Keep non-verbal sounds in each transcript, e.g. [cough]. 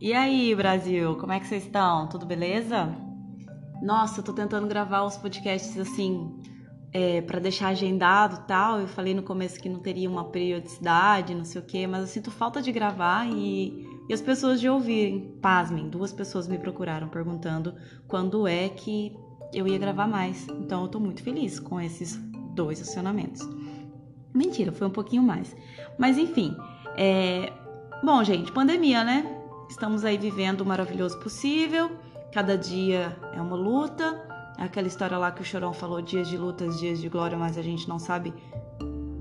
E aí, Brasil, como é que vocês estão? Tudo beleza? Nossa, eu tô tentando gravar os podcasts assim, é, para deixar agendado tal. Eu falei no começo que não teria uma periodicidade, não sei o quê, mas eu sinto falta de gravar e, e as pessoas de ouvirem. Pasmem, duas pessoas me procuraram perguntando quando é que eu ia gravar mais. Então eu tô muito feliz com esses dois acionamentos. Mentira, foi um pouquinho mais. Mas enfim, é... bom, gente, pandemia, né? Estamos aí vivendo o maravilhoso possível. Cada dia é uma luta. É aquela história lá que o Chorão falou: dias de lutas, dias de glória, mas a gente não sabe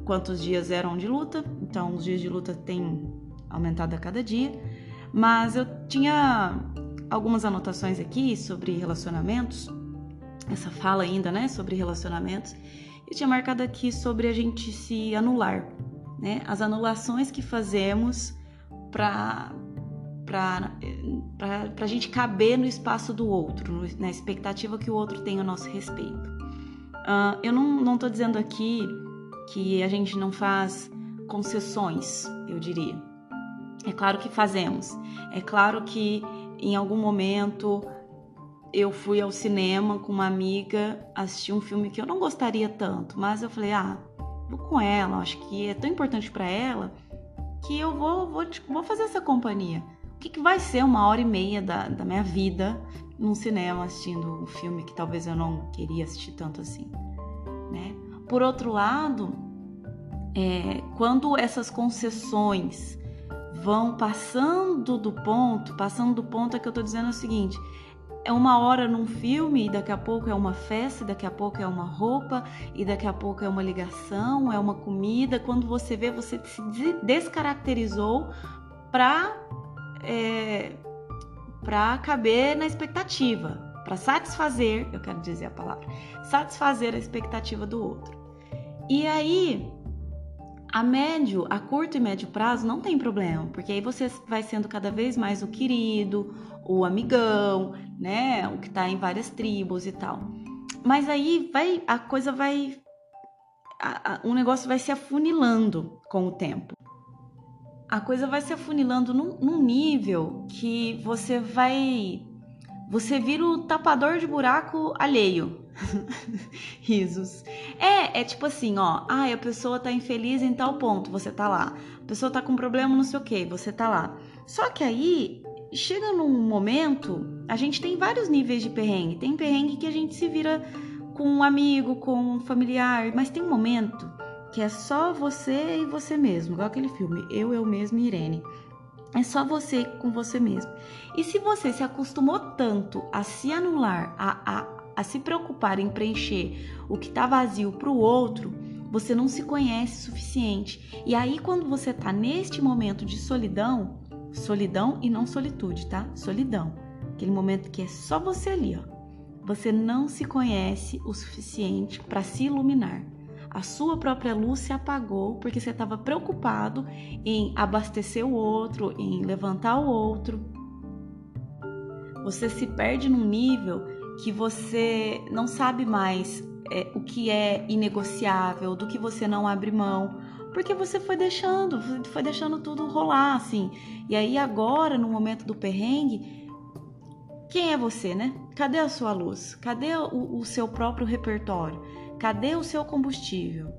quantos dias eram de luta. Então, os dias de luta têm aumentado a cada dia. Mas eu tinha algumas anotações aqui sobre relacionamentos. Essa fala ainda, né, sobre relacionamentos. Eu tinha marcado aqui sobre a gente se anular, né? As anulações que fazemos para para a gente caber no espaço do outro, na expectativa que o outro tem a nosso respeito. Uh, eu não estou dizendo aqui que a gente não faz concessões, eu diria. É claro que fazemos. É claro que em algum momento eu fui ao cinema com uma amiga assistir um filme que eu não gostaria tanto, mas eu falei, ah, vou com ela, acho que é tão importante para ela que eu vou, vou, vou fazer essa companhia o que, que vai ser uma hora e meia da, da minha vida num cinema assistindo um filme que talvez eu não queria assistir tanto assim, né? Por outro lado, é, quando essas concessões vão passando do ponto, passando do ponto é que eu tô dizendo o seguinte, é uma hora num filme e daqui a pouco é uma festa, daqui a pouco é uma roupa e daqui a pouco é uma ligação, é uma comida. Quando você vê, você se descaracterizou para é, para caber na expectativa, para satisfazer, eu quero dizer a palavra, satisfazer a expectativa do outro. E aí, a médio, a curto e médio prazo não tem problema, porque aí você vai sendo cada vez mais o querido, o amigão, né, o que tá em várias tribos e tal. Mas aí vai, a coisa vai, a, a, o negócio vai se afunilando com o tempo a coisa vai se afunilando num, num nível que você vai. Você vira o tapador de buraco alheio. [laughs] Risos. É, é tipo assim, ó. Ai, a pessoa tá infeliz em tal ponto, você tá lá. A pessoa tá com problema não sei o que, você tá lá. Só que aí, chega num momento, a gente tem vários níveis de perrengue. Tem perrengue que a gente se vira com um amigo, com um familiar, mas tem um momento que é só você e você mesmo, igual aquele filme Eu, Eu Mesmo e Irene. É só você com você mesmo. E se você se acostumou tanto a se anular, a, a, a se preocupar em preencher o que está vazio para o outro, você não se conhece suficiente. E aí, quando você está neste momento de solidão, solidão e não solitude, tá? Solidão. Aquele momento que é só você ali, ó. Você não se conhece o suficiente para se iluminar a sua própria luz se apagou porque você estava preocupado em abastecer o outro, em levantar o outro. Você se perde num nível que você não sabe mais é, o que é inegociável, do que você não abre mão, porque você foi deixando, foi deixando tudo rolar assim. E aí agora, no momento do perrengue, quem é você, né? Cadê a sua luz? Cadê o, o seu próprio repertório? Cadê o seu combustível?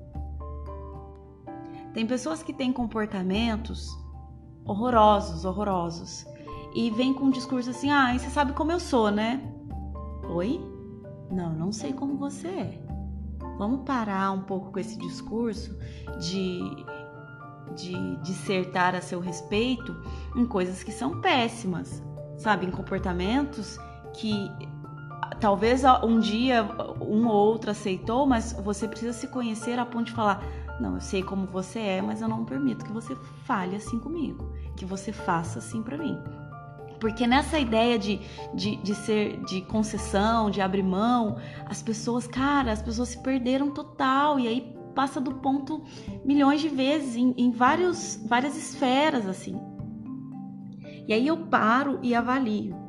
Tem pessoas que têm comportamentos horrorosos, horrorosos, e vem com um discurso assim: ah, você sabe como eu sou, né? Oi? Não, não sei como você é. Vamos parar um pouco com esse discurso de, de dissertar a seu respeito em coisas que são péssimas, sabe? Em comportamentos que talvez um dia um ou outro aceitou, mas você precisa se conhecer a ponto de falar: não, eu sei como você é, mas eu não permito que você fale assim comigo, que você faça assim para mim. Porque nessa ideia de, de, de ser de concessão, de abrir mão, as pessoas, cara, as pessoas se perderam total e aí passa do ponto milhões de vezes em, em vários, várias esferas assim. E aí eu paro e avalio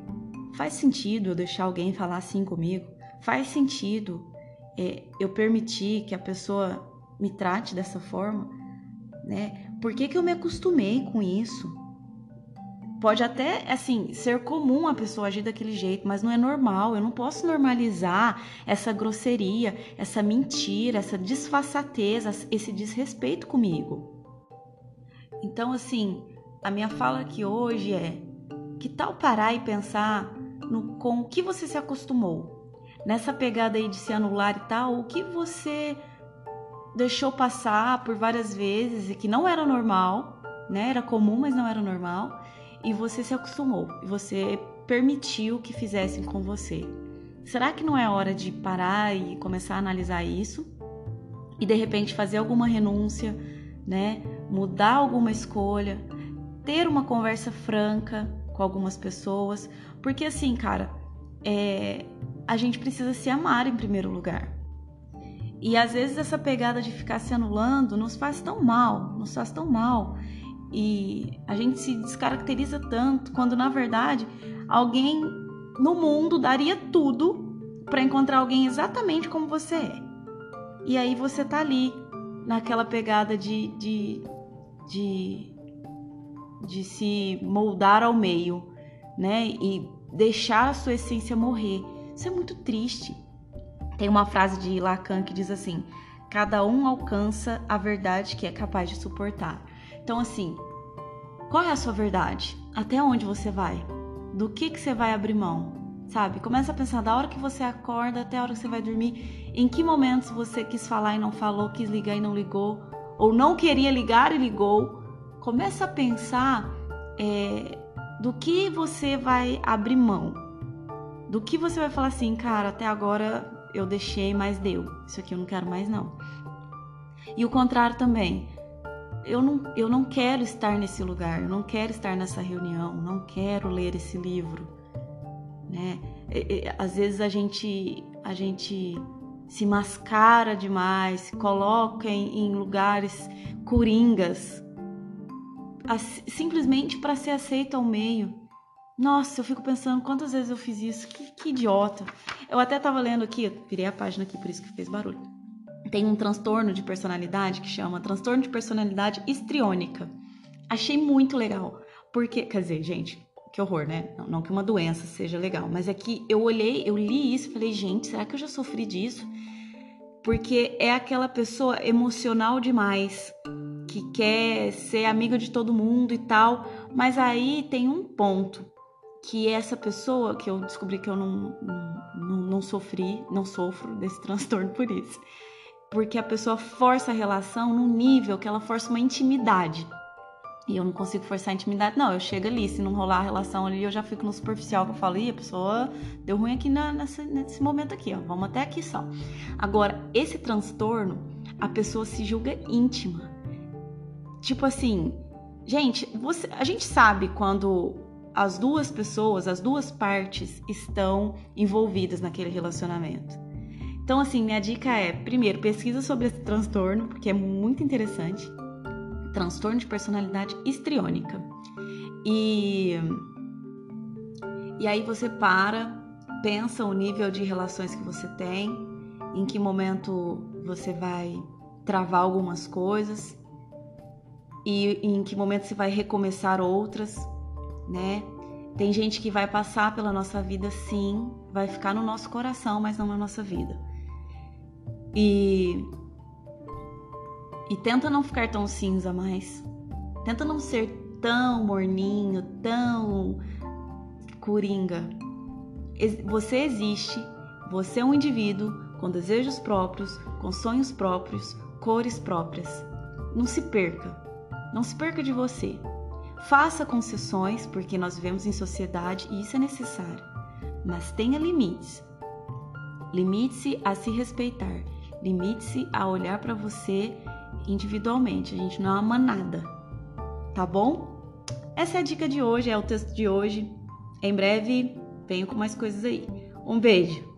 Faz sentido eu deixar alguém falar assim comigo? Faz sentido é, eu permitir que a pessoa me trate dessa forma? Né? Por que, que eu me acostumei com isso? pode até, assim, ser comum a pessoa agir daquele jeito, mas não é normal. Eu não posso normalizar essa grosseria, essa mentira, essa disfarçatez, esse desrespeito comigo. Então, assim, a minha fala aqui hoje é: que tal parar e pensar no, com o que você se acostumou? Nessa pegada aí de se anular e tal, o que você deixou passar por várias vezes e que não era normal, né? Era comum, mas não era normal e você se acostumou e você permitiu que fizessem com você. Será que não é hora de parar e começar a analisar isso e de repente fazer alguma renúncia, né? Mudar alguma escolha, ter uma conversa franca com algumas pessoas, porque assim, cara, é, a gente precisa se amar em primeiro lugar. E às vezes essa pegada de ficar se anulando nos faz tão mal, nos faz tão mal. E a gente se descaracteriza tanto quando na verdade alguém no mundo daria tudo para encontrar alguém exatamente como você é. E aí você tá ali naquela pegada de, de, de, de se moldar ao meio, né? E deixar a sua essência morrer. Isso é muito triste. Tem uma frase de Lacan que diz assim: cada um alcança a verdade que é capaz de suportar. Então, assim, qual é a sua verdade? Até onde você vai? Do que, que você vai abrir mão? Sabe? Começa a pensar da hora que você acorda até a hora que você vai dormir, em que momentos você quis falar e não falou, quis ligar e não ligou, ou não queria ligar e ligou. Começa a pensar é, do que você vai abrir mão. Do que você vai falar assim, cara, até agora eu deixei, mas deu. Isso aqui eu não quero mais não. E o contrário também eu não, eu não quero estar nesse lugar, eu não quero estar nessa reunião, não quero ler esse livro, né? Às vezes a gente, a gente se mascara demais, se coloca em, em lugares coringas, simplesmente para ser aceito ao meio. Nossa, eu fico pensando quantas vezes eu fiz isso, que, que idiota. Eu até tava lendo aqui, virei a página aqui, por isso que fez barulho tem um transtorno de personalidade que chama transtorno de personalidade histriônica. Achei muito legal, porque, quer dizer, gente, que horror, né? Não, não, que uma doença seja legal, mas é que eu olhei, eu li isso e falei, gente, será que eu já sofri disso? Porque é aquela pessoa emocional demais, que quer ser amiga de todo mundo e tal, mas aí tem um ponto que essa pessoa que eu descobri que eu não, não, não sofri, não sofro desse [laughs] transtorno por isso porque a pessoa força a relação num nível que ela força uma intimidade. E eu não consigo forçar a intimidade, não. Eu chego ali, se não rolar a relação ali, eu já fico no superficial que eu falo, e a pessoa deu ruim aqui na, nessa, nesse momento aqui, ó. Vamos até aqui só. Agora, esse transtorno, a pessoa se julga íntima. Tipo assim, gente, você, a gente sabe quando as duas pessoas, as duas partes estão envolvidas naquele relacionamento. Então, assim, minha dica é: primeiro, pesquisa sobre esse transtorno, porque é muito interessante. Transtorno de personalidade histriônica. E, e aí você para, pensa o nível de relações que você tem, em que momento você vai travar algumas coisas e em que momento você vai recomeçar outras, né? Tem gente que vai passar pela nossa vida sim, vai ficar no nosso coração, mas não na nossa vida. E e tenta não ficar tão cinza mais. Tenta não ser tão morninho, tão coringa. Você existe, você é um indivíduo com desejos próprios, com sonhos próprios, cores próprias. Não se perca. Não se perca de você. Faça concessões, porque nós vivemos em sociedade e isso é necessário. Mas tenha limites. Limite-se a se respeitar Limite-se a olhar para você individualmente. A gente não é uma manada, tá bom? Essa é a dica de hoje, é o texto de hoje. Em breve venho com mais coisas aí. Um beijo.